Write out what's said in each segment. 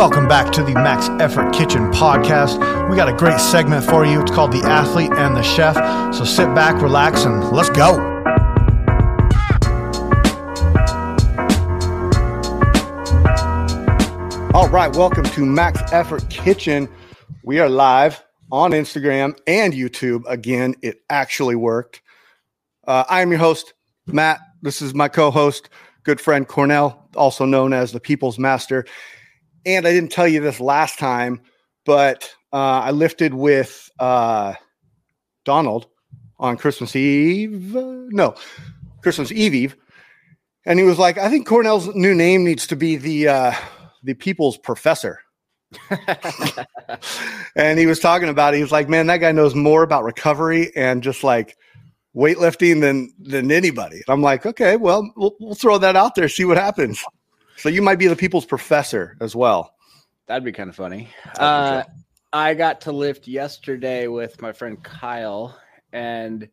Welcome back to the Max Effort Kitchen podcast. We got a great segment for you. It's called The Athlete and the Chef. So sit back, relax, and let's go. All right, welcome to Max Effort Kitchen. We are live on Instagram and YouTube. Again, it actually worked. Uh, I am your host, Matt. This is my co host, good friend Cornell, also known as the People's Master. And I didn't tell you this last time, but uh, I lifted with uh, Donald on Christmas Eve. No, Christmas Eve Eve. And he was like, I think Cornell's new name needs to be the uh, the People's Professor. and he was talking about it. He was like, man, that guy knows more about recovery and just like weightlifting than than anybody. And I'm like, okay, well, we'll, we'll throw that out there, see what happens. So you might be the people's professor as well. That'd be kind of funny. Uh, I got to lift yesterday with my friend Kyle, and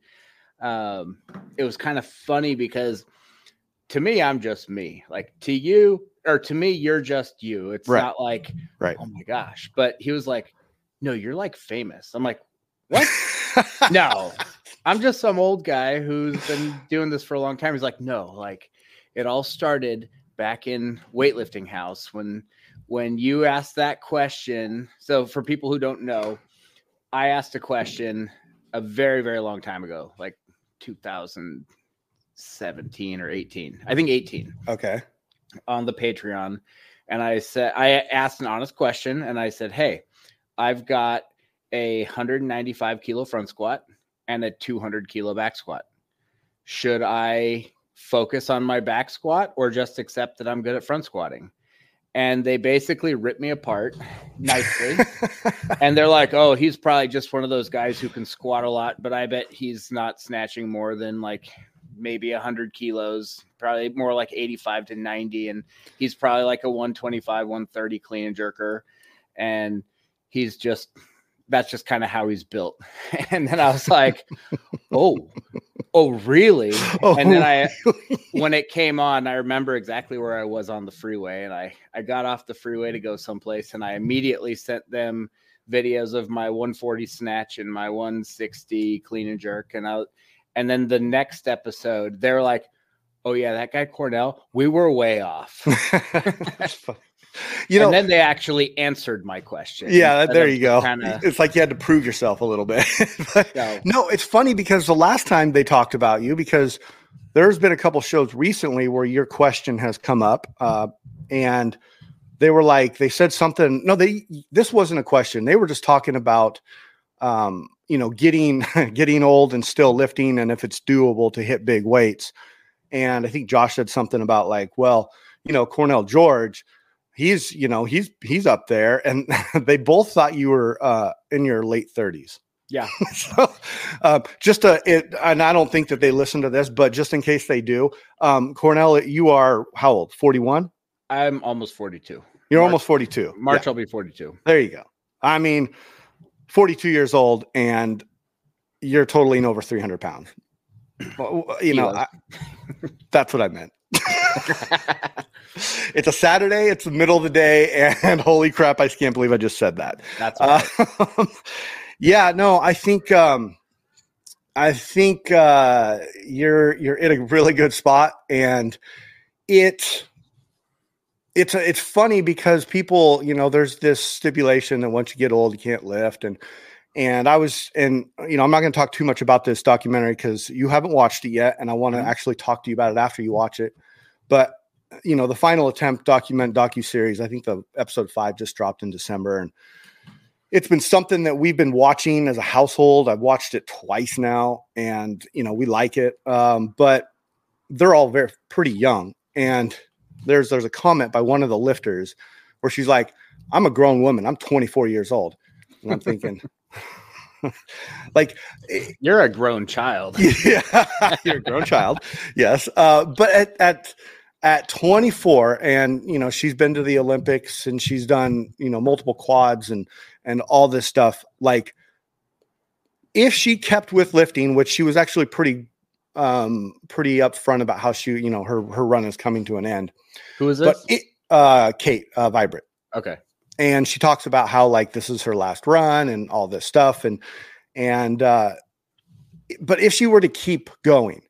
um, it was kind of funny because to me, I'm just me. Like to you, or to me, you're just you. It's Right. not like, Right. oh my gosh. But he was like, no, you're like famous. I'm like, what? no, I'm just some old guy who's been doing this for a long time. He's like, no, like it all started back in weightlifting house when when you asked that question. So for people who don't know, I asked a question a very very long time ago, like 2017 or 18. I think 18 okay. on the Patreon, and I said I asked an honest question, and I said, "Hey, I've got a 195 kilo front squat and a 200 kilo back squat. Should I focus on my back squat or just accept that I'm good at front squatting?" And they basically ripped me apart nicely. and they're like, "Oh, he's probably just one of those guys who can squat a lot, but I bet he's not snatching more than like maybe 100 kilos, probably more like 85 to 90 and he's probably like a 125, 130 clean and jerker and he's just that's just kind of how he's built." And then I was like, "Oh. Oh, really?" And then oh, I when it came on, I remember exactly where I was on the freeway, and I I got off the freeway to go someplace, and I immediately sent them videos of my 140 snatch and my 160 clean and jerk, and I and then the next episode, they're like, "Oh yeah, that guy Cornell, we were way off." You know, and then they actually answered my question. yeah, there you go. kinda- It's like you had to prove yourself a little bit. So- no, it's funny because the last time they talked about you, because there's been a couple shows recently where your question has come up, uh, and they were like, they said something. No, they this wasn't a question. They were just talking about, um, you know, getting getting old and still lifting, and if it's doable to hit big weights. And I think Josh said something about like, well, you know, Cornell George, he's you know he's he's up there, and they both thought you were uh, in your late thirties. Yeah. so, uh, just a, it, and I don't think that they listen to this, but just in case they do, um, Cornell, you are how old? Forty one. I'm almost 42. You're March- almost forty two. March, I'll be 42. There you go. I mean, 42 years old and you're totaling over 300 pounds. Well, You know, I, that's what I meant. it's a Saturday, it's the middle of the day, and holy crap, I can't believe I just said that. That's Uh, yeah, no, I think um, I think uh, you're you're in a really good spot, and it it's a, it's funny because people, you know, there's this stipulation that once you get old, you can't lift, and and I was, and you know, I'm not going to talk too much about this documentary because you haven't watched it yet, and I want to Mhm. actually talk to you about it after you watch it. But you know, the final attempt document docu series, I think the episode five just dropped in December, and it's been something that we've been watching as a household. I've watched it twice now, and you know, we like it. Um, but they're all very pretty young, and there's there's a comment by one of the lifters where she's like, "I'm a grown woman. I'm 24 years old," and I'm thinking, like, eh, You're a grown child. yeah, you're a grown child, yes. Uh, but at, at at 24, and you know, she's been to the Olympics and she's done you know multiple quads and and all this stuff. Like, if she kept with lifting, which she was actually pretty um pretty upfront about how she you know her her run is coming to an end Who is but it uh kate uh Vibert okay. And she talks about how like this is her last run and all this stuff and and uh but if she were to keep going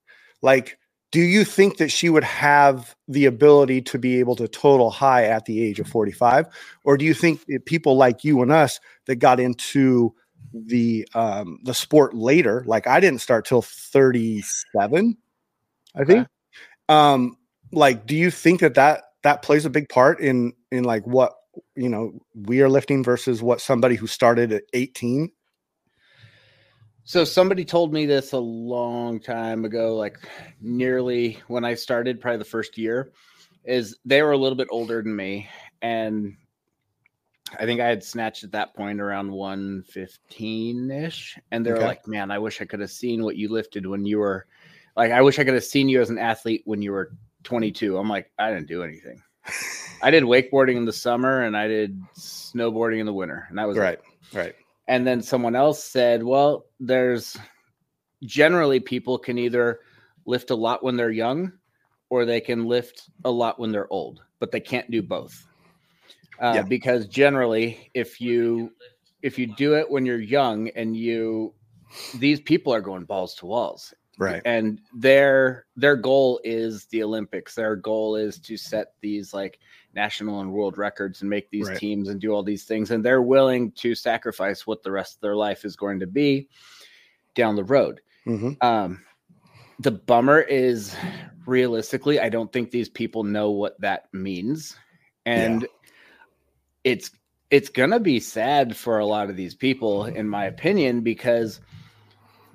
like do you think that she would have the ability to be able to total high at the age of 45 or do you think people like you and us that got into the um the sport later like i didn't start till 37 i think okay. um like do you think that that that plays a big part in in like what you know we are lifting versus what somebody who started at 18 so somebody told me this a long time ago like nearly when i started probably the first year is they were a little bit older than me and i think i had snatched at that point around 115ish and they're okay. like man i wish i could have seen what you lifted when you were like i wish i could have seen you as an athlete when you were 22 i'm like i didn't do anything I did wakeboarding in the summer and I did snowboarding in the winter, and that was right. It. Right. And then someone else said, "Well, there's generally people can either lift a lot when they're young, or they can lift a lot when they're old, but they can't do both." Uh, yeah. Because generally, if you if you do it when you're young and you these people are going balls to walls right and their their goal is the olympics their goal is to set these like national and world records and make these right. teams and do all these things and they're willing to sacrifice what the rest of their life is going to be down the road mm-hmm. um, the bummer is realistically i don't think these people know what that means and yeah. it's it's gonna be sad for a lot of these people in my opinion because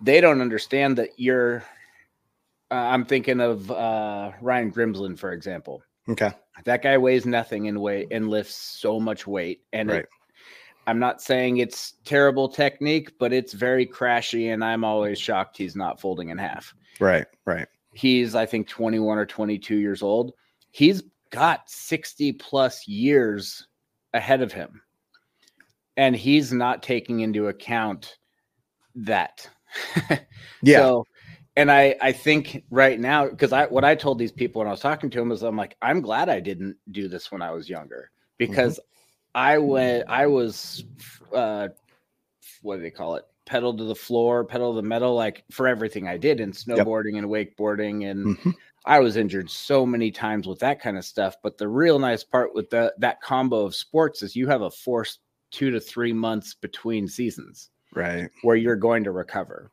they don't understand that you're. Uh, I'm thinking of uh, Ryan Grimsland, for example. Okay, that guy weighs nothing in weight and lifts so much weight, and right. it, I'm not saying it's terrible technique, but it's very crashy, and I'm always shocked he's not folding in half. Right, right. He's I think 21 or 22 years old. He's got 60 plus years ahead of him, and he's not taking into account that yeah. So, and I I think right now because I what I told these people when I was talking to them is I'm like I'm glad I didn't do this when I was younger because mm-hmm. I went I was uh what do they call it pedal to the floor pedal to the metal like for everything I did in snowboarding yep. and wakeboarding and mm-hmm. I was injured so many times with that kind of stuff but the real nice part with the that combo of sports is you have a forced two to three months between seasons right where you're going to recover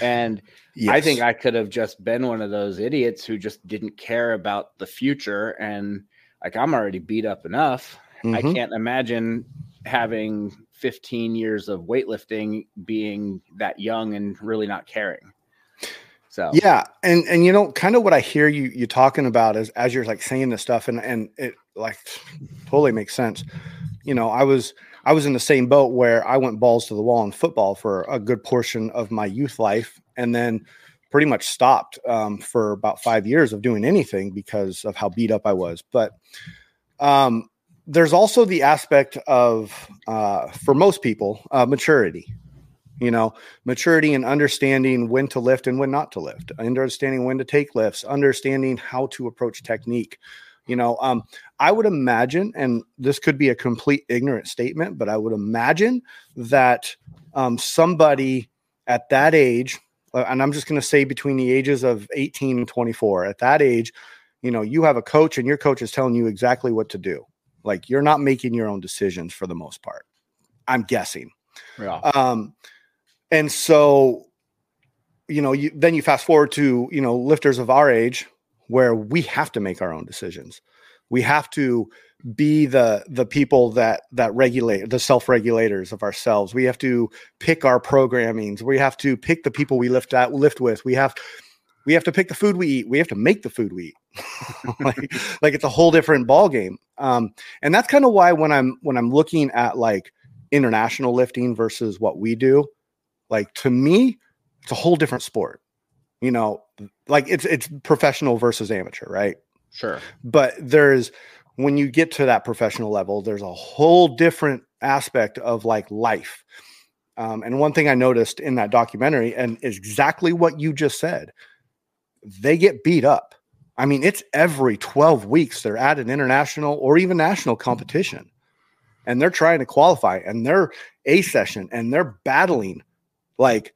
and yes. i think i could have just been one of those idiots who just didn't care about the future and like i'm already beat up enough mm-hmm. i can't imagine having 15 years of weightlifting being that young and really not caring so yeah and and you know kind of what i hear you you talking about is as you're like saying this stuff and and it like totally makes sense you know i was I was in the same boat where I went balls to the wall in football for a good portion of my youth life, and then pretty much stopped um, for about five years of doing anything because of how beat up I was. But um, there's also the aspect of, uh, for most people, uh, maturity. You know, maturity and understanding when to lift and when not to lift, understanding when to take lifts, understanding how to approach technique. You know, um, I would imagine, and this could be a complete ignorant statement, but I would imagine that um, somebody at that age, uh, and I'm just going to say between the ages of 18 and 24, at that age, you know, you have a coach and your coach is telling you exactly what to do. Like you're not making your own decisions for the most part. I'm guessing. Yeah. Um, and so, you know, you then you fast forward to, you know, lifters of our age where we have to make our own decisions. We have to be the the people that that regulate the self regulators of ourselves. We have to pick our programmings. We have to pick the people we lift lift with. We have we have to pick the food we eat. We have to make the food we eat. like, like it's a whole different ball game. Um, and that's kind of why when I'm when I'm looking at like international lifting versus what we do, like to me, it's a whole different sport you know like it's it's professional versus amateur right? Sure. But there's when you get to that professional level there's a whole different aspect of like life. Um, and one thing i noticed in that documentary and is exactly what you just said they get beat up. I mean it's every 12 weeks they're at an international or even national competition and they're trying to qualify and they're a session and they're battling like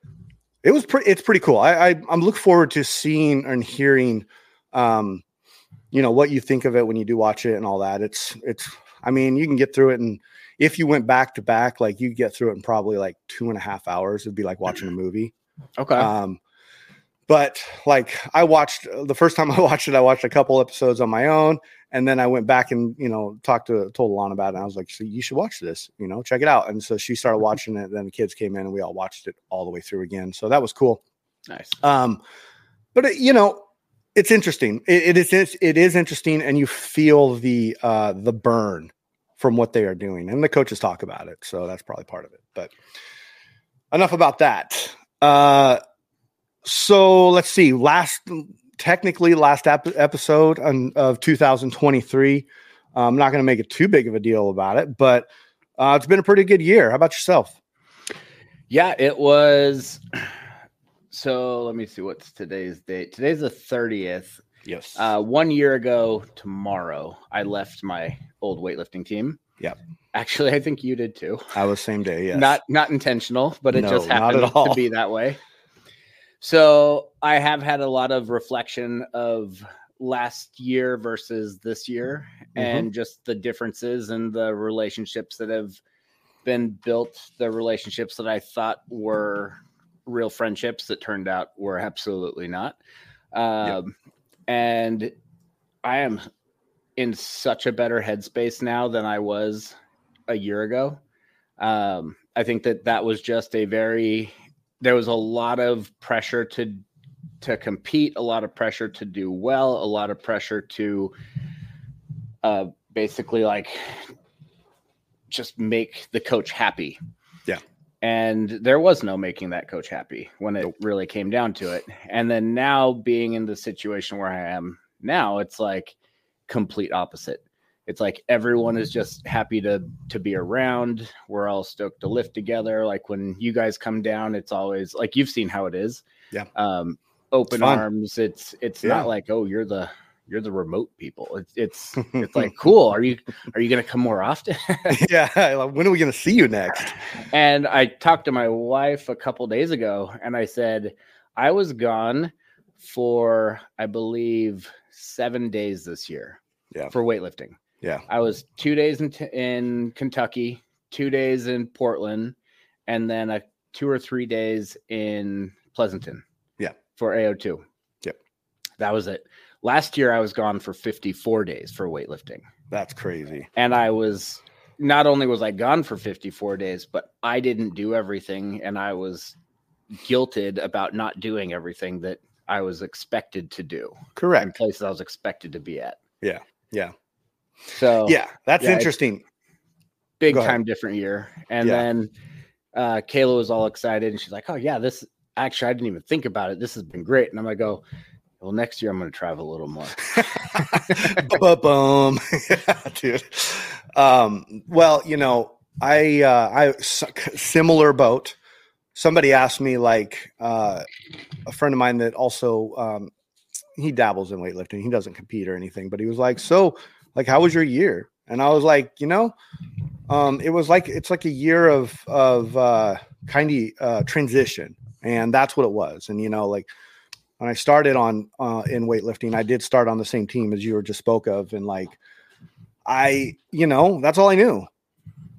it was pretty it's pretty cool. I, I i'm looking forward to seeing and hearing um you know what you think of it when you do watch it and all that. It's it's i mean you can get through it and if you went back to back like you get through it in probably like two and a half hours. It'd be like watching a movie. Okay. um, but like I watched the first time I watched it, I watched a couple episodes on my own, and then I went back and you know talked to told Alana about it. And I was like, "So you should watch this, you know, check it out." And so she started watching it. Then the kids came in, and we all watched it all the way through again. So that was cool. nice. Um, but it, you know, it's interesting. It, it is it is interesting, and you feel the uh, the burn from what they are doing, and the coaches talk about it. So that's probably part of it. But enough about that. Uh, so let's see. Last, technically, last ep- episode on, of 2023. I'm not going to make it too big of a deal about it, but uh, it's been a pretty good year. How about yourself? Yeah, it was. So let me see what's today's date. Today's the 30th. Yes. Uh, one year ago tomorrow, I left my old weightlifting team. Yep. Actually, I think you did too. I was same day. Yes. Not not intentional, but it No, just happened at all. to be that way. So I have had a lot of reflection of last year versus this year Mhm. and just the differences and the relationships that have been built, the relationships that I thought were real friendships that turned out were absolutely not. Um, And I am in such a better headspace now than I was a year ago. Um, I think that that was just a very there was a lot of pressure to to compete, a lot of pressure to do well, a lot of pressure to uh, basically like just make the coach happy. Yeah. And there was no making that coach happy when it really came down to it. And then now being in the situation where I am now, it's like complete opposite. It's like everyone is just happy to to be around. We're all stoked to lift together. Like when you guys come down, it's always like you've seen how it is. Yeah. Um, open fun. arms. It's it's Yeah. not like oh you're the you're the remote people. It's it's it's like cool. Are you are you gonna come more often? yeah. When are we going to see you next? and I talked to my wife a couple days ago, and I said I was gone for I believe seven days this year. Yeah. For weightlifting. Yeah. I was two days in in Kentucky, two days in Portland, and then a two or three days in Pleasanton. Yeah. For AO2. Yep. That was it. Last year I was gone for 54 days for weightlifting. That's crazy. And I was not only was I gone for 54 days, but I didn't do everything and I was guilted about not doing everything that I was expected to do in Correct. places I was expected to be at. Yeah. Yeah. So Yeah. That's yeah, interesting. big Go ahead. time different year. And Yeah. then uh Kayla was all excited and she's like, Oh yeah, this actually I didn't even think about it. This has been great. And I'm like, go, well, next year I'm gonna travel a little more. Boom, dude. Um, well, you know, I uh, I similar boat. Somebody asked me, like uh, a friend of mine that also um, he dabbles in weightlifting. He doesn't compete or anything, but he was like, "So, like, how was your year?" And I was like, you know, um, it was like it's like a year of of uh, kind of uh, transition, and that's what it was. And you know, like when I started on uh, in weightlifting, I did start on the same team as you were just spoke of, and like I, you know, that's all I knew.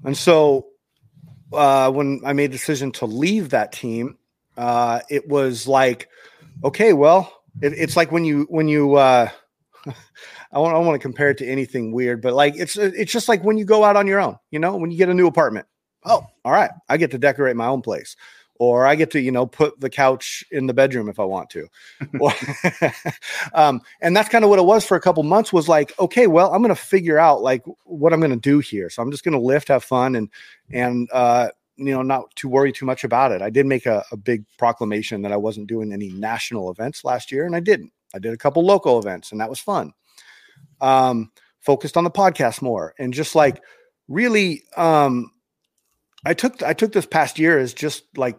And so uh, when I made the decision to leave that team, uh, it was like, okay, well, it, it's like when you when you uh, I don't, I don't want to compare it to anything weird, but like it's it's just like when you go out on your own, you know, when you get a new apartment. Oh, all right, I get to decorate my own place or I get to, you know, put the couch in the bedroom if I want to. Um, and that's kind of what it was for a couple months was like, okay, well, I'm going to figure out like what I'm going to do here. So I'm just going to lift, have fun and, and, uh, you know, not to worry too much about it. I did make a, a big proclamation that I wasn't doing any national events last year and I didn't. I did a couple local events and that was fun. Um, focused on the podcast more and just like really, um, I took I took this past year as just like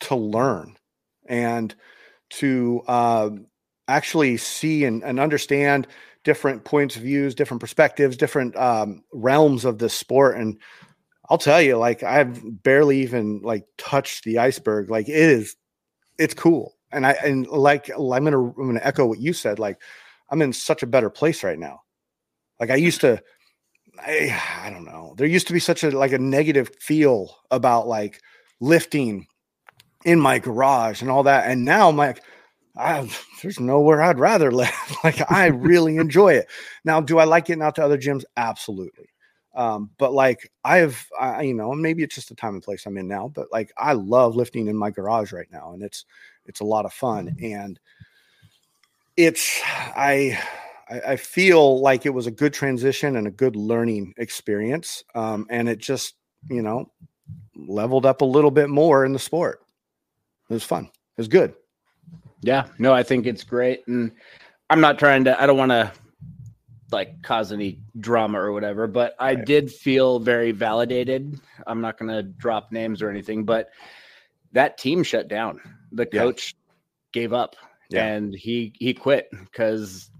to learn and to uh, actually see and, and understand different points of views, different perspectives, different um, realms of this sport, and I'll tell you, like I've barely even like touched the iceberg. Like it is, it's cool. And I and like I'm gonna I'm gonna echo what you said. Like I'm in such a better place right now. Like I used to, I I don't know. There used to be such a like a negative feel about like lifting in my garage and all that. And now I'm like, I, there's nowhere I'd rather live. like I really enjoy it. Now, do I like getting out to other gyms? Absolutely. Um, but like I have, I, you know, maybe it's just the time and place I'm in now, but like I love lifting in my garage right now, and it's it's a lot of fun, and it's I I, feel like it was a good transition and a good learning experience, um, and it just you know leveled up a little bit more in the sport. It was fun. It was good. Yeah, no, I think it's great, and I'm not trying to. I don't want to like cause any drama or whatever, but I right. did feel very validated. I'm not going to drop names or anything, but that team shut down. The coach yeah. gave up yeah. and he he quit because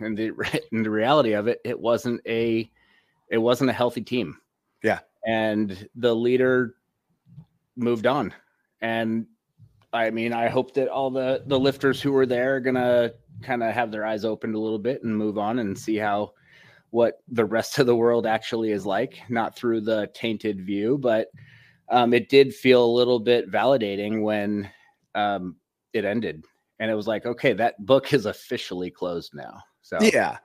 in the in the reality of it, it wasn't a it wasn't a healthy team. Yeah. And the leader moved on. And I mean, I hope that all the the lifters who were there are gonna kind of have their eyes opened a little bit and move on and see how what the rest of the world actually is like, not through the tainted view, but um, it did feel a little bit validating when um, it ended. And it was like, okay, that book is officially closed now. So, yeah.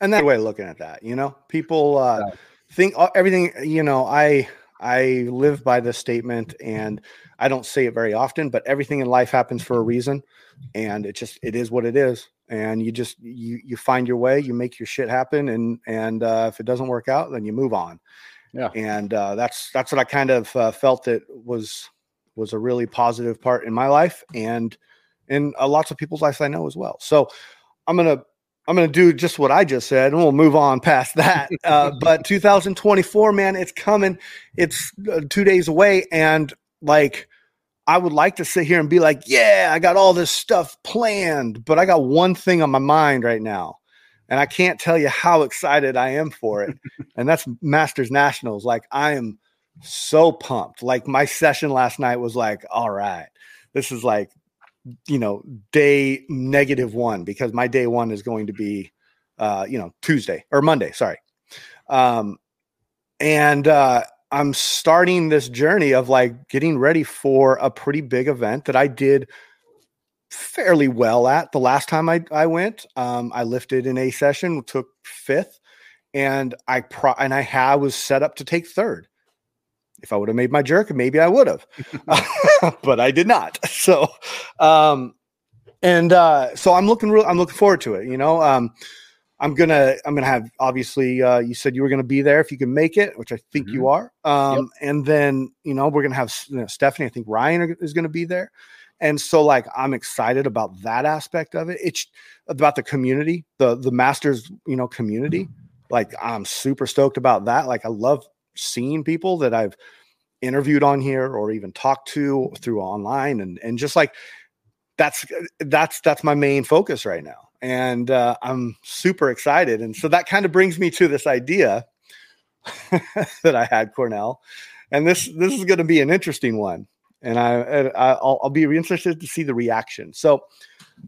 And that way of looking at that, you know, people uh, think everything, you know, I, I live by this statement and I don't say it very often, but everything in life happens for a reason and it just it is what it is. And you just you you find your way you make your shit happen and and uh, if it doesn't work out then you move on. Yeah. And uh, that's that's what i kind of uh, felt that was was a really positive part in my life and in uh, lots of people's lives i know as well. So i'm gonna i'm gonna do just what i just said and we'll move on past that uh, but 2024 man it's coming it's uh, two days away and like I would like to sit here and be like, yeah, I got all this stuff planned, but I got one thing on my mind right now. And I can't tell you how excited I am for it. and that's Masters Nationals. Like, I am so pumped. Like, my session last night was like, all right, this is like, you know, day negative one because my day one is going to be, uh, you know, Tuesday or Monday. Sorry. Um, and, uh, I'm starting this journey of like getting ready for a pretty big event that I did fairly well at the last time I, I went. Um, I lifted in a session, took fifth, and I pro and I had was set up to take third. If I would have made my jerk, maybe I would have, but I did not. So, um, and uh, so I'm looking real. I'm looking forward to it. You know, um, I'm gonna I'm gonna have obviously uh, you said you were gonna be there if you can make it, which I think mm-hmm. you are. Um, yep. And then you know we're gonna have you know, Stephanie. I think Ryan is gonna be there, and so like I'm excited about that aspect of it. It's about the community, the the masters you know community. Like I'm super stoked about that. Like I love seeing people that I've interviewed on here or even talked to through online, and and just like that's that's that's my main focus right now and uh, I'm super excited. And so that kind of brings me to this idea that I had, Cornell, and this this is going to be an interesting one, and I, I will I'll be interested to see the reaction. So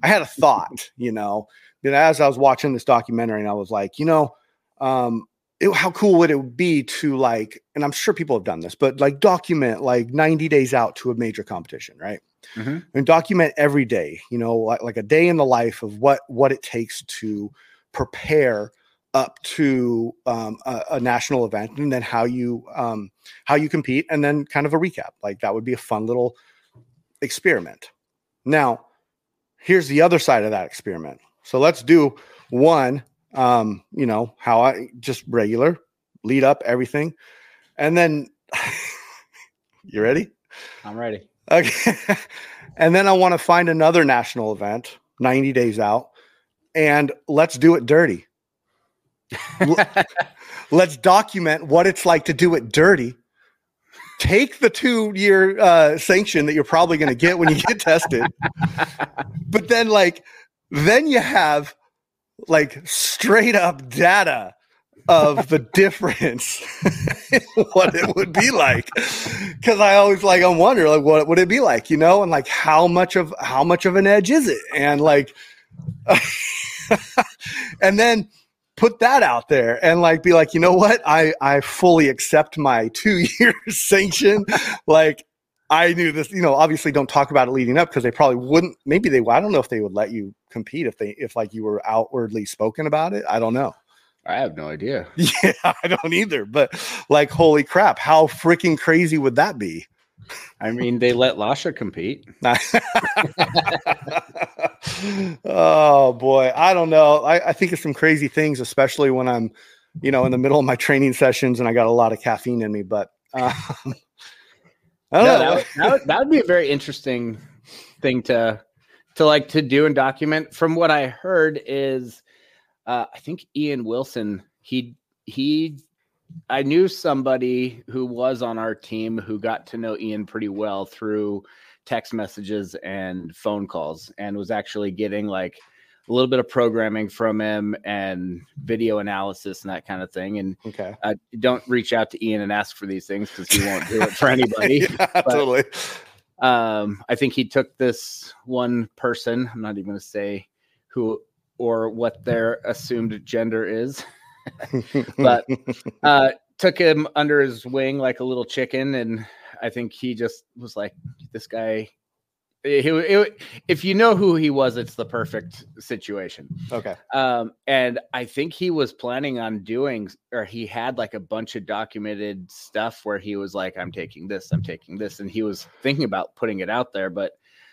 I had a thought, you know, that as I was watching this documentary, and I was like, you know, um, it, how cool would it be to like, and I'm sure people have done this, but like document like 90 days out to a major competition, right? mm-hmm. and document every day you know like, like a day in the life of what what it takes to prepare up to um, a, a, national event and then how you um, how you compete and then kind of a recap like that would be a fun little experiment now here's the other side of that experiment so let's do one um, you know how i just regular lead up everything and then you ready i'm ready Okay. and then I want to find another national event 90 days out and let's do it dirty. let's document what it's like to do it dirty. Take the two year uh, sanction that you're probably going to get when you get tested. But then, like, then you have like straight up data of the difference what it would be like. Because i always like i'm wondering like what would it be like you know? And like how much of how much of an edge is it? And like and then put that out there and like be like you know what? I i fully accept my two year sanction. Like i knew this you know obviously don't talk about it leading up because they probably wouldn't maybe they i don't know if they would let you compete if they if like you were outwardly spoken about it i don't know I have no idea. yeah i don't either but like holy crap how freaking crazy would that be I mean, they let Lasha compete. oh boy, I don't know. I, I think of some crazy things, especially when I'm, you know, in the middle of my training sessions and I got a lot of caffeine in me. But um, I don't No, know. that, would, that, would, that would be a very interesting thing to to like to do and document. From what I heard is, uh, I think Ian Wilson. He he I knew somebody who was on our team who got to know Ian pretty well through text messages and phone calls and was actually getting like a little bit of programming from him and video analysis and that kind of thing. And okay. uh, don't reach out to Ian and ask for these things because he won't do it for anybody. yeah, totally. Um, I think he took this one person, I'm not even going to say who or what their assumed gender is. But- uh, took him under his wing like a little chicken, and I think he just was like, "This guy." He, he- if you know who he was, it's the perfect situation. okay. Um, and I think he was planning on doing, or he had like a bunch of documented stuff where he was like, "I'm taking this, I'm taking this," and he was thinking about putting it out there, but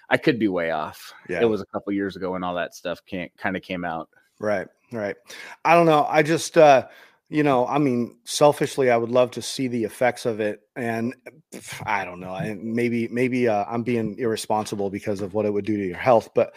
I could be way off. Yeah. It was a couple years ago when all that stuff can't kind of came out. Right, right. I don't know. I just, uh, you know, I mean, selfishly, I would love to see the effects of it, and I don't know. I, maybe, maybe uh, I'm being irresponsible because of what it would do to your health, but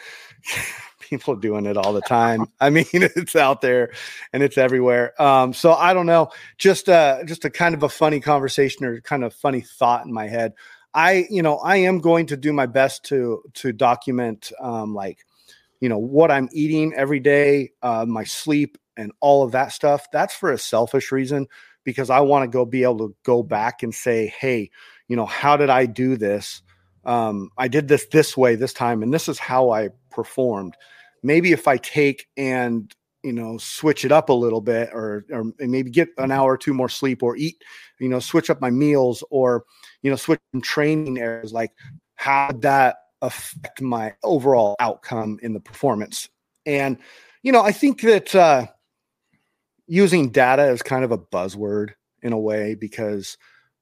people are doing it all the time. I mean, it's out there and it's everywhere. Um, so I don't know. Just, uh, just a kind of a funny conversation or kind of funny thought in my head. I, you know, I am going to do my best to to document, um, like you know what i'm eating every day uh, my sleep and all of that stuff that's for a selfish reason because i want to go be able to go back and say hey you know how did i do this? Um, i did this this way this time and this is how i performed. Maybe if i take and you know switch it up a little bit or or maybe get an hour or two more sleep or eat you know switch up my meals or you know switch training areas like how did that affect my overall outcome in the performance. And, you know, I think that uh, using data is kind of a buzzword in a way because,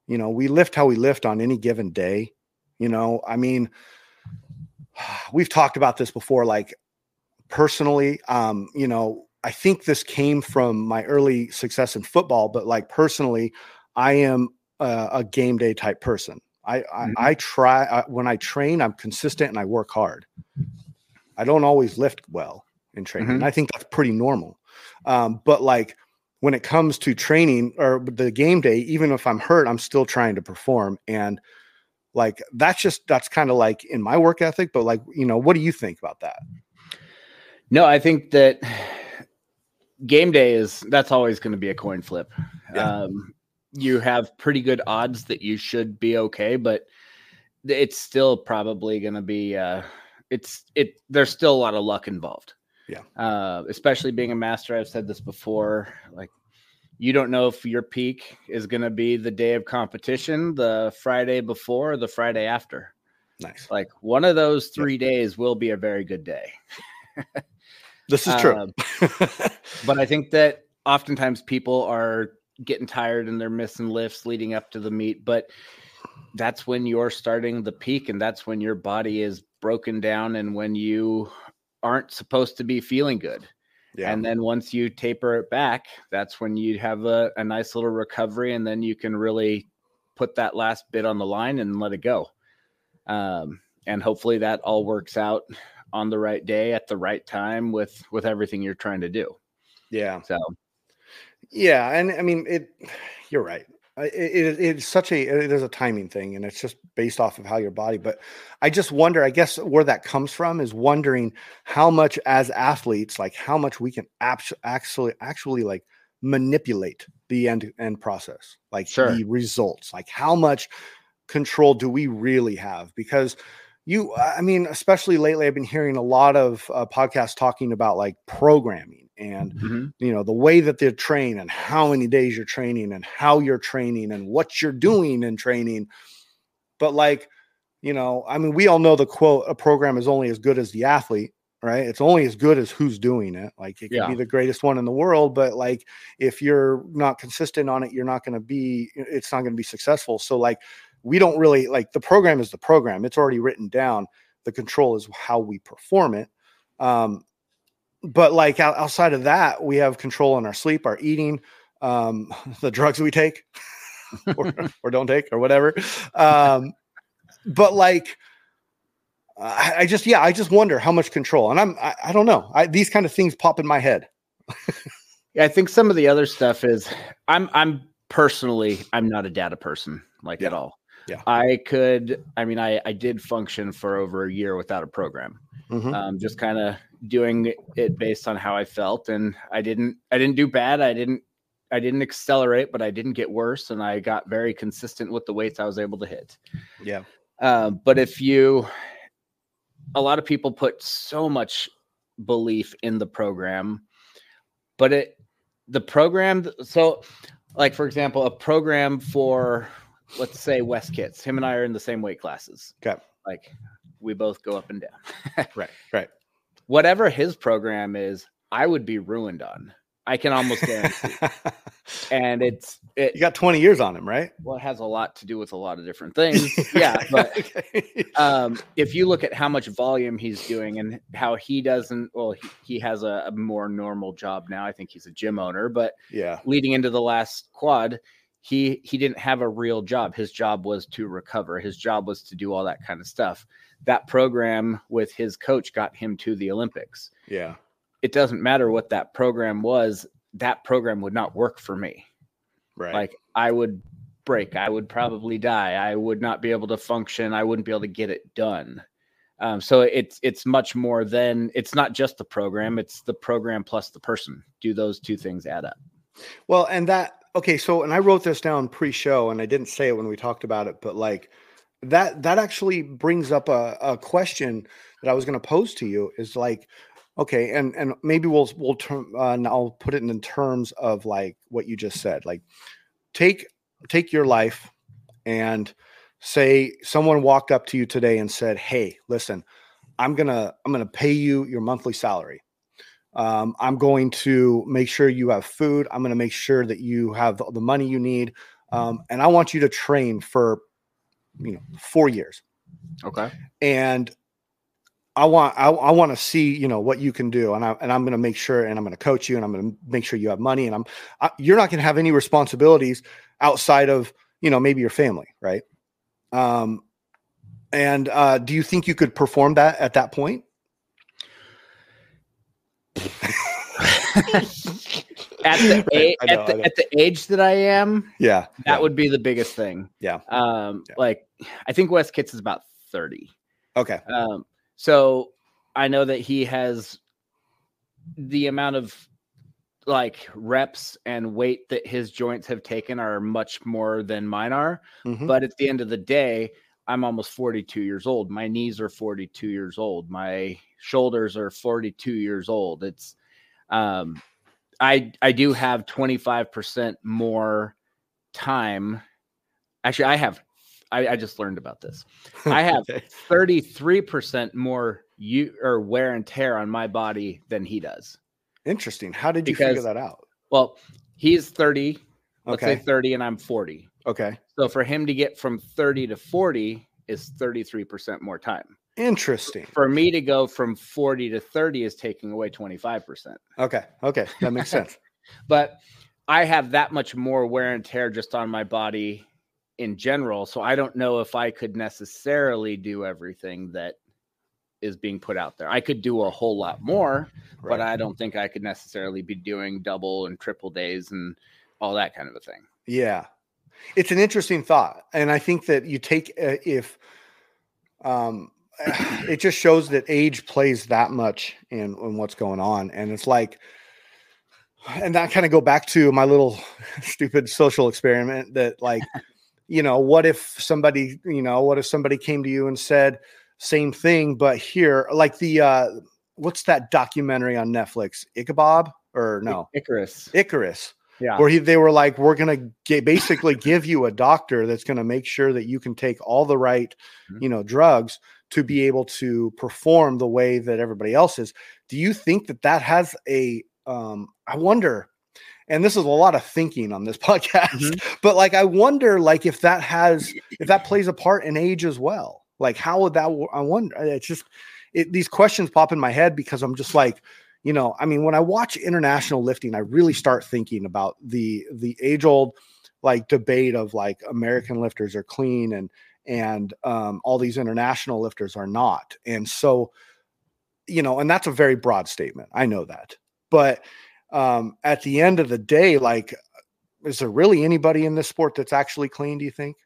you know, we lift how we lift on any given day. You know, I mean, we've talked about this before. Like, personally, um, you know, I think this came from my early success in football, but like personally, I am a, a game day type person. I I, Mhm. I try I, when I train, I'm consistent and I work hard. I don't always lift well in training, and I think that's pretty normal. Um, but like when it comes to training or the game day, even if I'm hurt, I'm still trying to perform. And like that's just that's kind of like in my work ethic. But like you know, what do you think about that? No, I think that game day is that's always going to be a coin flip. Yeah. Um, you have pretty good odds that you should be okay, but it's still probably going to be. Uh, it's it. There's still a lot of luck involved. Yeah. Uh, especially being a master, I've said this before. Like, you don't know if your peak is going to be the day of competition, the Friday before, or the Friday after. Nice. Like one of those three days will be a very good day. This is true. Um, but I think that oftentimes people are getting tired and they're missing lifts leading up to the meet. But that's when you're starting the peak and that's when your body is broken down and when you aren't supposed to be feeling good. yeah. And then once you taper it back, that's when you have a, a nice little recovery and then you can really put that last bit on the line and let it go. Um, and hopefully that all works out on the right day at the right time with with everything you're trying to do. yeah. So Yeah, and I mean it. You're right. It, it, it's such a it is a timing thing, and it's just based off of how your body. But I just wonder. I guess where that comes from is wondering how much as athletes, like how much we can actually actually like manipulate the end end process, like Sure. the results. Like how much control do we really have? Because you, I mean, especially lately, I've been hearing a lot of uh, podcasts talking about like programming and Mhm. you know the way that they're trained and how many days you're training and how you're training and what you're doing in training. But like you know i mean we all know the quote a program is only as good as the athlete right? It's only as good as who's doing it. Like it can Yeah. be the greatest one in the world but like if you're not consistent on it you're not going to be it's not going to be successful. So like we don't really like the program is the program. It's already written down. The control is how we perform it. Um but like outside of that we have control on our sleep our eating um the drugs we take or, or don't take or whatever um but like I, I just yeah i just wonder how much control and i'm i, I don't know I, these kind of things pop in my head Yeah, I think some of the other stuff is I'm I'm personally I'm not a data person like at all. Yeah. I could I mean I I did function for over a year without a program. Mhm. Um just kind of doing it based on how I felt and I didn't I didn't do bad. I didn't I didn't accelerate, but I didn't get worse and I got very consistent with the weights I was able to hit. yeah Uh, but if you, a lot of people put so much belief in the program, but it, the program, so like for example, a program for, let's say Wes Kitts, him and I are in the same weight classes. Okay. Like we both go up and down. right right Whatever his program is, I would be ruined on. I can almost guarantee. and it's, it, you got 20 years on him right well, it has a lot to do with a lot of different things. yeah. But Okay. um, if you look at how much volume he's doing and how he doesn't, well, he, he has a, a more normal job now. I think he's a gym owner, but yeah leading into the last quad, he he didn't have a real job. His job was to recover. His job was to do all that kind of stuff. That program with his coach got him to the Olympics. yeah. It doesn't matter what that program was. That program would not work for me. Right. Like i would break i would probably die i would not be able to function i wouldn't be able to get it done. Um, so it's it's much more than it's not just the program it's the program plus the person. Do those two things add up? Well, and that okay, so and I wrote this down pre-show and I didn't say it when we talked about it, but like that that actually brings up a, a question that I was going to pose to you is like okay, and and maybe we'll we'll term uh, and I'll put it in terms of like what you just said. Like take take your life and say someone walked up to you today and said, "Hey, listen, I'm to I'm to pay you your monthly salary." Um, I'm going to make sure you have food. I'm going to make sure that you have the money you need. Um, and I want you to train for, you know, four years. okay And I want, I, I want to see, you know, what you can do. And I, and I'm going to make sure, and I'm going to coach you and I'm going to make sure you have money. And I'm, I, you're not going to have any responsibilities outside of, you know, maybe your family. Right. Um, and uh, do you think you could perform that at that point? at the, a- I know, at, the at the age that i am Yeah. that yeah. would be the biggest thing Yeah. um Yeah. like i think Wes Kitts is about 30 Okay. Um, so I know that he has the amount of like reps and weight that his joints have taken are much more than mine are. Mhm. But at the end of the day, I'm almost 42 years old. My knees are 42 years old. My shoulders are 42 years old. It's um I I do have 25% more time. Actually, I have I, I just learned about this. I have 33% more you or wear and tear on my body than he does. Interesting. How did you figure that out? Well, he's 30, let's Okay. say 30 and I'm 40. Okay. So for him to get from 30 to 40 is 33% more time. Interesting. For me to go from 40 to 30 is taking away 25%. Okay. Okay. That makes sense. But I have that much more wear and tear just on my body in general. So I don't know if I could necessarily do everything that is being put out there. I could do a whole lot more, but I don't think I could necessarily be doing double and triple days and all that kind of a thing. Yeah. It's an interesting thought. And I think that you take, uh, if, um, it just shows that age plays that much in, in what's going on. And it's like, and that kind of go back to my little stupid social experiment that like you know what if somebody you know what if somebody came to you and said same thing but here like the uh what's that documentary on netflix? Ichabod or no? Icarus. Icarus. Yeah. Where he, they were like we're gonna get, basically give you a doctor that's gonna make sure that you can take all the right Mhm. you know drugs to be able to perform the way that everybody else is. Do you think that that has a um i wonder and this is a lot of thinking on this podcast but like i wonder like if that has if that plays a part in age as well. Like how would that i wonder it's just it, these questions pop in my head because i'm just like you know i mean when i watch international lifting i really start thinking about the the age old like debate of like american lifters are clean and and um, all these international lifters are not. And so you know and that's a very broad statement. I know that. But um, at the end of the day like is there really anybody in this sport that's actually clean do you think?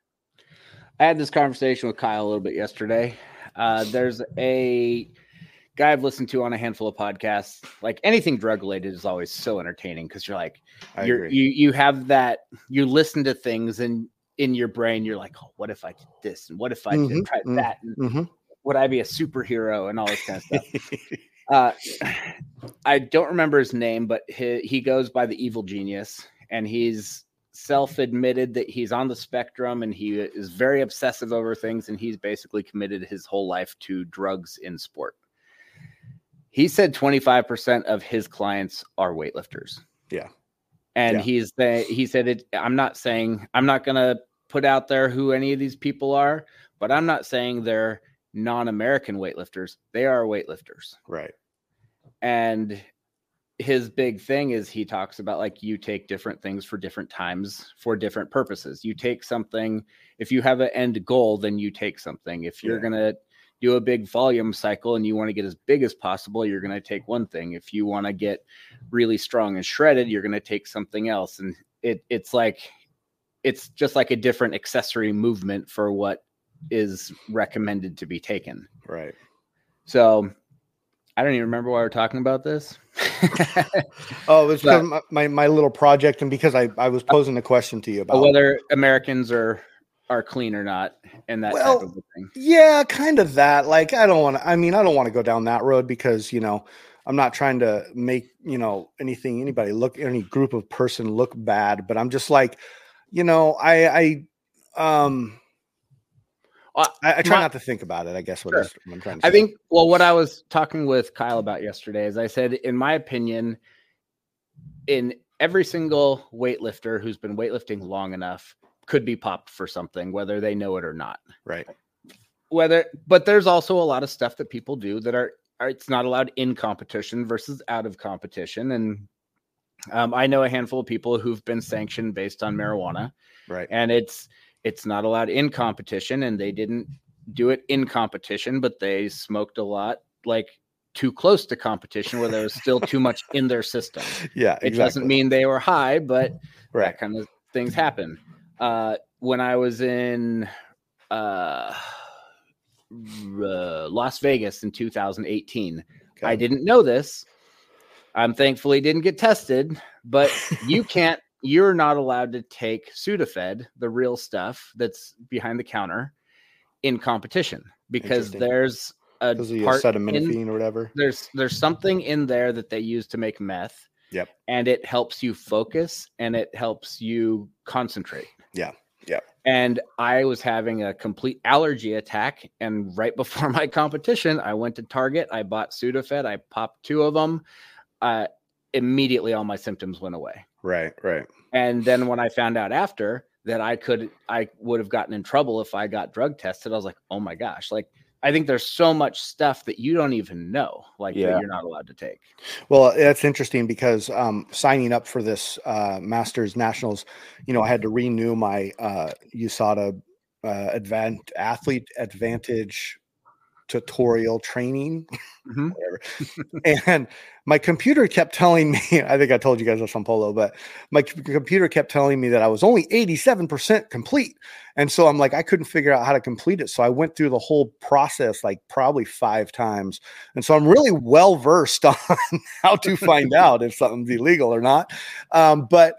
I had this conversation with Kyle a little bit yesterday. Uh, there's a guy I've listened to on a handful of podcasts. Like anything drug related is always so entertaining because you're like, you're, you you have that you listen to things and in your brain you're like, oh, what if I did this and what if I did try mhm. that and Mhm. would I be a superhero and all this kind of stuff. uh, I don't remember his name, but he, he goes by the evil genius, and he's self-admitted that he's on the spectrum and he is very obsessive over things, and he's basically committed his whole life to drugs in sport. He said 25% of his clients are weightlifters. Yeah. And Yeah. he's the, he said it I'm not saying I'm not gonna put out there who any of these people are, but I'm not saying they're non-American weightlifters. They are weightlifters. Right. And his big thing is he talks about like you take different things for different times for different purposes. You take something if you have an end goal then you take something. If you're Yeah. going to do a big volume cycle and you want to get as big as possible you're going to take one thing. If you want to get really strong and shredded you're going to take something else. And it it's like it's just like a different accessory movement for what is recommended to be taken right so I don't even remember why we're talking about this. oh it was But- because my, my, my little project and because i i was uh, posing a question to you about whether Americans are are clean or not, and that Well, type of thing. Yeah, kind of that. Like, I don't want to, I mean, I don't want to go down that road because, you know, I'm not trying to make, you know, anything, anybody look, any group of person look bad, but I'm just like, you know, I, I, um, Uh, I, I try my- not to think about it. I guess what, Sure. is, what I'm trying to I say. think. Well, what I was talking with Kyle about yesterday is I said, in my opinion, in every single weightlifter who's been weightlifting long enough could be popped for something, whether they know it or not. right. Whether, but there's also a lot of stuff that people do that are, are it's not allowed in competition versus out of competition, and um, I know a handful of people who've been sanctioned based on marijuana. Right. and it's it's not allowed in competition and they didn't do it in competition but they smoked a lot like too close to competition where there was still too much in their system Yeah. it Exactly. doesn't mean they were high but right. that kind of things happen uh when i was in uh uh, Las Vegas in 2018. I didn't know this. I'm thankfully didn't get tested, but you can't you're not allowed to take Sudafed, the real stuff that's behind the counter in competition because there's a part in, or whatever. there's there's something in there that they use to make meth. Yep. And it helps you focus and it helps you concentrate. Yeah. Yeah. And I was having a complete allergy attack. And right before my competition, I went to Target. I bought Sudafed. I popped two of them. Uh, immediately, all my symptoms went away. Right. Right. And then when I found out after that I could, I would have gotten in trouble if I got drug tested. I was like, oh my gosh, like I think there's so much stuff that you don't even know, like Yeah. that you're not allowed to take. Well, that's interesting because um, signing up for this uh, Masters Nationals, you know, I had to renew my uh, USADA uh, advan- athlete advantage tutorial training, Mhm. whatever. and my computer kept telling me, I think I told you guys this on Polo, but my c- computer kept telling me that I was only 87% complete. And so I'm like, I couldn't figure out how to complete it. So I went through the whole process like probably five times. And so I'm really well versed on how to find out if something's illegal or not. Um, but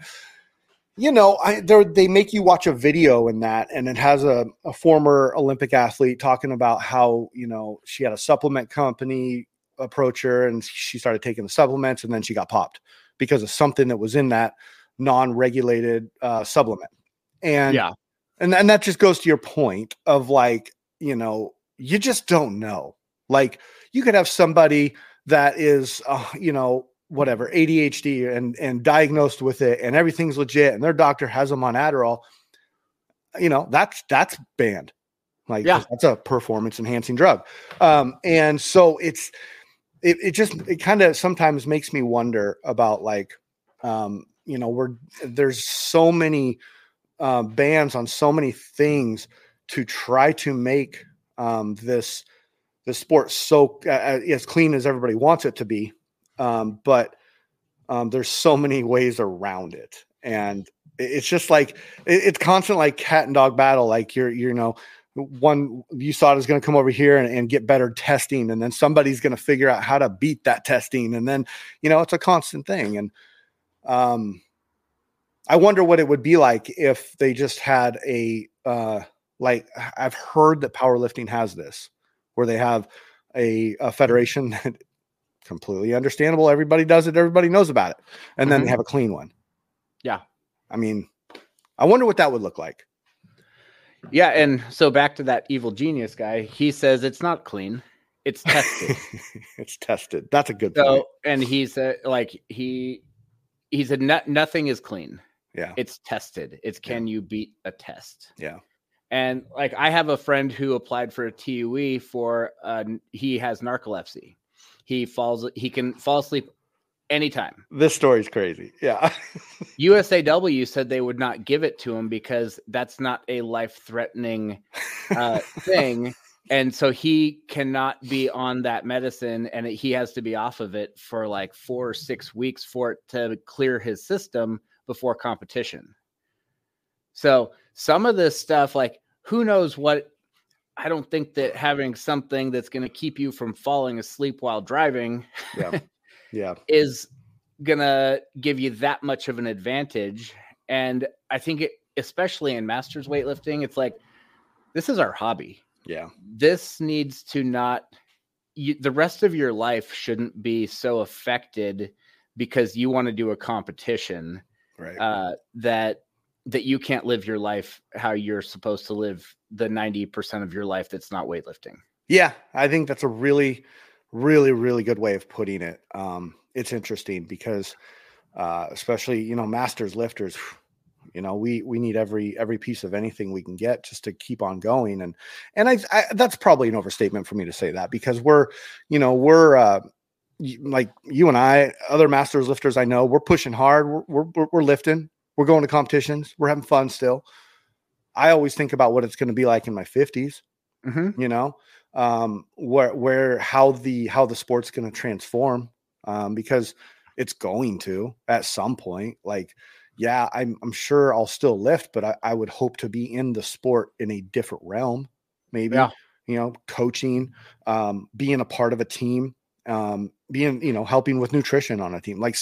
you know, I they they make you watch a video in that, and it has a, a former Olympic athlete talking about how you know she had a supplement company approach her, and she started taking the supplements, and then she got popped because of something that was in that non-regulated uh, supplement, and Yeah. and and that just goes to your point of like you know you just don't know like you could have somebody that is uh, you know whatever ADHD and and diagnosed with it and everything's legit and their doctor has them on Adderall you know that's that's banned. Like Yeah. that's a performance enhancing drug. Um and so it's it, it just it kind of sometimes makes me wonder about like um you know we're there's so many uh, bans on so many things to try to make um, this the sport so uh, as clean as everybody wants it to be, um, but um, there's so many ways around it, and it's just like it, it's constant like cat and dog battle. Like you're you know one you thought is going to come over here and, and get better testing, and then somebody's going to figure out how to beat that testing, and then you know it's a constant thing, and um I wonder what it would be like if they just had a uh like I've heard that powerlifting has this where they have a, a federation that completely understandable. Everybody does it, everybody knows about it. And then Mhm. they have a clean one. Yeah. I mean, I wonder what that would look like. Yeah, and so back to that evil genius guy, he says it's not clean, it's tested. it's tested. That's a good point. so, and he said, like he he said, "No- nothing is clean. Yeah. It's tested. It's can you beat a test? Yeah. And like I have a friend who applied for a TUE for uh, he has narcolepsy. He falls he can fall asleep anytime. This story's crazy. Yeah. USAW said they would not give it to him because that's not a life threatening uh, thing. And so he cannot be on that medicine and it- he has to be off of it for like four or six weeks for it to clear his system before competition. So some of this stuff, like who knows what I don't think that having something that's going to keep you from falling asleep while driving yeah. Yeah. is gonna give you that much of an advantage. And I think it, especially in masters weightlifting, it's like this is our hobby. Yeah. This needs to not you, the rest of your life shouldn't be so affected because you want to do a competition Right. uh, that that you can't live your life how you're supposed to live the 90% of your life that's not weightlifting. Yeah, I think that's a really, really, really good way of putting it. Um, it's interesting because, uh, especially you know, masters lifters, you know, we we need every every piece of anything we can get just to keep on going. And and I, I that's probably an overstatement for me to say that because we're, you know, we're uh, like you and I, other masters lifters I know, we're pushing hard, we're we're, we're, lifting, we're going to competitions, we're having fun still. I always think about what it's going to be like in my fifties Mm-hmm. you know um where where how the how the sport's going to transform um because it's going to at some point like yeah i'm i'm sure i'll still lift but i, I would hope to be in the sport in a different realm maybe Yeah. you know coaching um being a part of a team um being you know helping with nutrition on a team like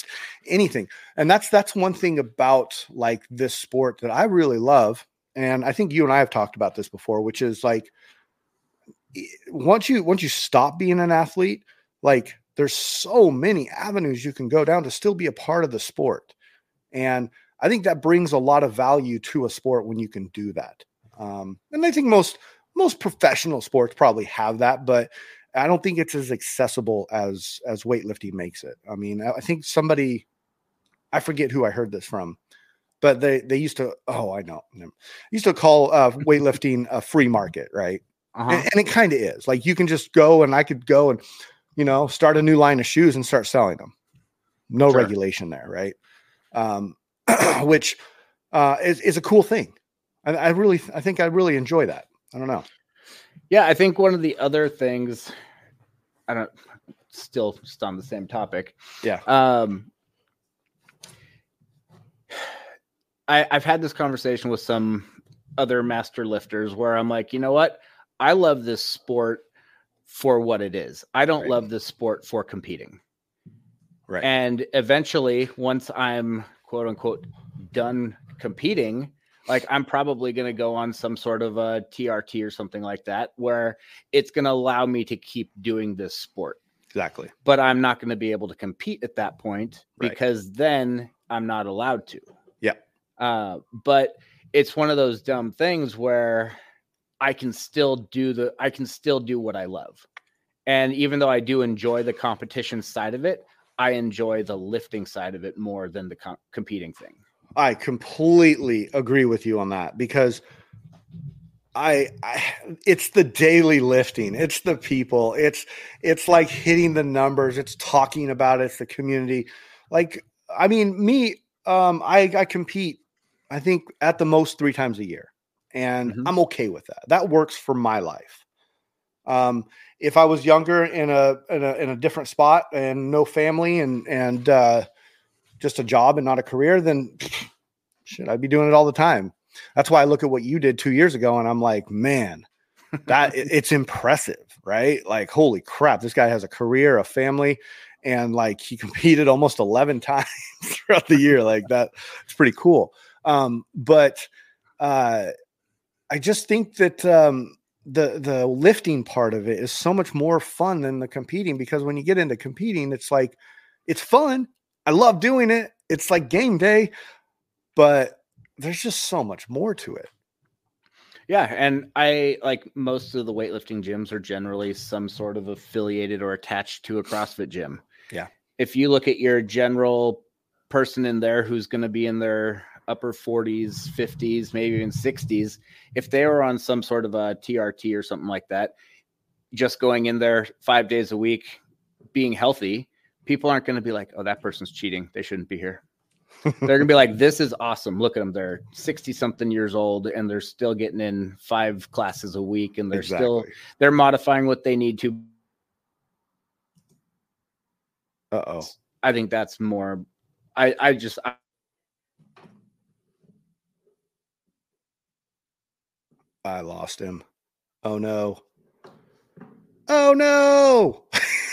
anything. And that's that's one thing about like this sport that i really love and i think you and i have talked about this before which is like once you once you stop being an athlete like there's so many avenues you can go down to still be a part of the sport. And i think that brings a lot of value to a sport when you can do that. Um, and i think most most professional sports probably have that but i don't think it's as accessible as as weightlifting makes it. I mean i I think somebody i forget who i heard this from but they they used to oh i know used to call uh, weightlifting a free market right? Uh-huh. and, and it kind of is. Like you can just go and i could go and you know start a new line of shoes and start selling them. No Sure. regulation there right? Um which uh is, is a cool thing. I, I really i think i really enjoy that. I don't know. Yeah, I think one of the other things I don't still just on the same topic. Yeah. Um I, I've had this conversation with some other master lifters where I'm like, you know what? I love this sport for what it is. I don't Right. love this sport for competing. Right. And eventually, once I'm quote unquote done competing, like I'm probably going to go on some sort of a TRT or something like that, where it's going to allow me to keep doing this sport. exactly. But I'm not going to be able to compete at that point Right. because then I'm not allowed to. Yeah. Uh, but it's one of those dumb things where I can still do the I can still do what I love. And even though I do enjoy the competition side of it, I enjoy the lifting side of it more than the com- competing thing. I completely agree with you on that because I, I it's the daily lifting. It's the people. It's it's like hitting the numbers. It's talking about it, it's the community. Like i mean me um i i compete i think at the most three times a year and Mhm. i'm okay with that. That works for my life. Um if i was younger in a in a in a different spot and no family and and uh just a job and not a career then shit i'd be doing it all the time that's why I look at what you did two years ago and I'm like, man, that it's impressive, right? Like, holy crap, this guy has a career, a family, and like he competed almost 11 times throughout the year. Like that, it's pretty cool. Um, but uh, I just think that um, the the lifting part of it is so much more fun than the competing because when you get into competing, it's like it's fun. I love doing it. It's like game day, but there's just so much more to it. Yeah, and I like most of the weightlifting gyms are generally some sort of affiliated or attached to a CrossFit gym. Yeah. If you look at your general person in there who's going to be in their upper 40s, 50s, maybe even 60s, if they were on some sort of a TRT or something like that, just going in there 5 days a week being healthy, people aren't going to be like, "Oh, that person's cheating. They shouldn't be here." they're gonna be like, "This is awesome! Look at them. They're sixty something years old, and they're still getting in five classes a week, and they're still they're modifying what they need to." Uh oh. I think that's more. I I just I, I lost him. Oh no. Oh no.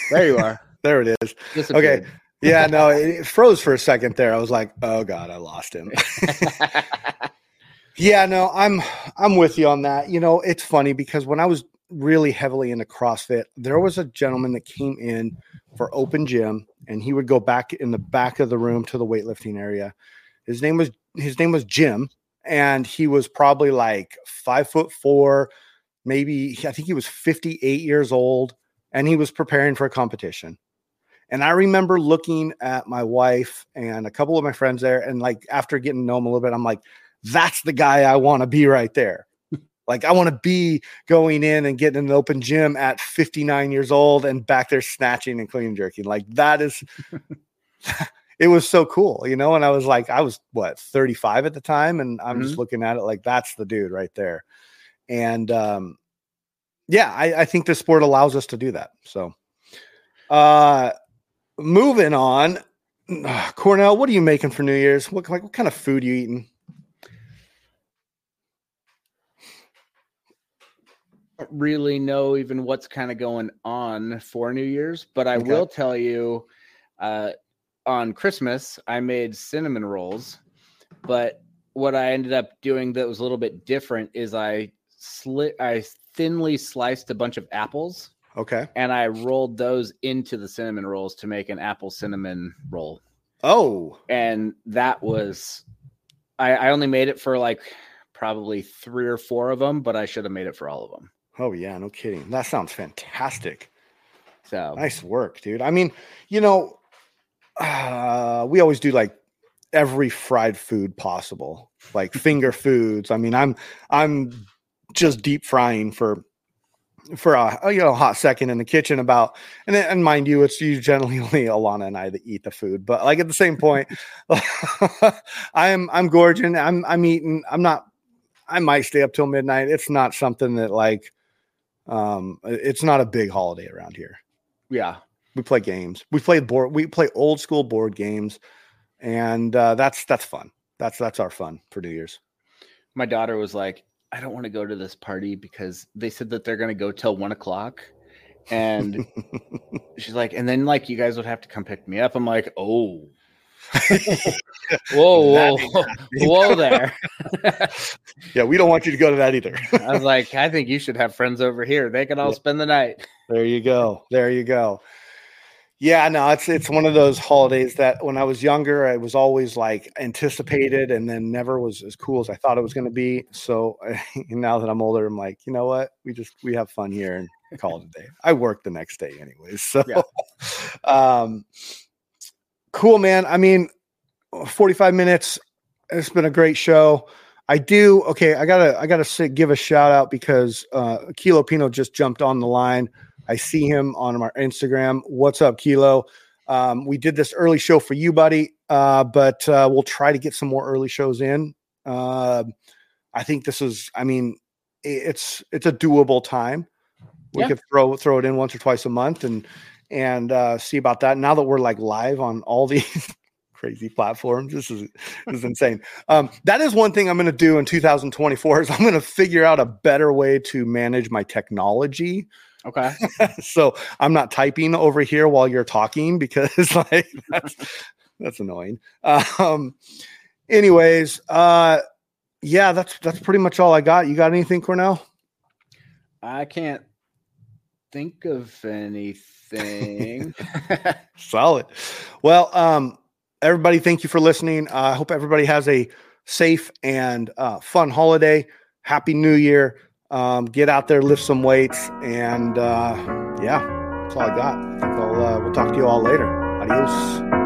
there you are. there it is. Disappeared. Yeah, no, it, froze for a second there. I was like, oh God, I lost him. yeah, no, I'm I'm with you on that. You know, it's funny because when I was really heavily into CrossFit, there was a gentleman that came in for open gym and he would go back in the back of the room to the weightlifting area. His name was his name was Jim, and he was probably like five foot four, maybe I think he was 58 years old, and he was preparing for a competition. And I remember looking at my wife and a couple of my friends there, and like after getting to know him a little bit, I'm like, that's the guy I want to be right there. like I want to be going in and getting an open gym at 59 years old and back there snatching and clean and jerking. Like that is it was so cool, you know. And I was like, I was what 35 at the time, and I'm just looking at it like that's the dude right there. And um, yeah, I, I think this sport allows us to do that. So, uh, moving on, uh, Cornell, what are you making for New Year's? What like what kind of food you eating? don't really know even what's kind of going on for New Year's, but I Okay. will tell you uh, on Christmas, I made cinnamon rolls. But what I ended up doing that was a little bit different is I slit, I thinly sliced a bunch of apples Okay. and I rolled those into the cinnamon rolls to make an apple cinnamon roll. Oh, And that was, I, I only made it for like probably three or four of them, but I should have made it for all of them. oh yeah, no kidding. That sounds fantastic. So Nice work, dude. I mean, you know, uh, we always do like every fried food possible, like finger foods. I mean, I'm I'm just deep frying for for a you know hot second in the kitchen about and and mind you it's you generally only Alana and I that eat the food but like at the same point I'm I'm gorging I'm I'm eating I'm not I might stay up till midnight it's not something that like Um, it's not a big holiday around here. Yeah. We play games. We play board. We play old school board games, and uh, that's that's fun. That's that's our fun for New Year's. My daughter was like, I don't want to go to this party because they said that they're going to go till one o'clock. And she's like, and then like you guys would have to come pick me up. I'm like, oh, whoa, whoa, whoa, whoa there. yeah, we don't want you to go to that either. I was like, I think you should have friends over here. They can all yeah. spend the night. There you go. There you go. Yeah, no, it's it's one of those holidays that when I was younger, I was always like anticipated, and then never was as cool as I thought it was going to be. So now that I'm older, I'm like, you know what? We just we have fun here and call it a day. I work the next day anyways. So, yeah. um, cool, man. I mean, 45 minutes. It's been a great show. I do. Okay, I gotta I gotta give a shout out because uh, Kilo Pino just jumped on the line. I see him on our Instagram. What's up, Kilo? Um, we did this early show for you, buddy, uh, but uh, we'll try to get some more early shows in. Uh, I think this is. I mean, it's it's a doable time. We yeah. could throw throw it in once or twice a month and and uh, see about that. Now that we're like live on all these crazy platforms, this is this is insane. Um, that is one thing I'm going to do in 2024 is I'm going to figure out a better way to manage my technology. Okay. so I'm not typing over here while you're talking because like that's that's annoying. Um. Anyways, uh, yeah, that's that's pretty much all I got. You got anything, Cornell? I can't think of anything. Solid. Well, um, everybody, thank you for listening. Uh, I hope everybody has a safe and uh, fun holiday. Happy New Year. Um, get out there, lift some weights, and uh, yeah, that's all I got. I think I'll, uh, we'll talk to you all later. Adios.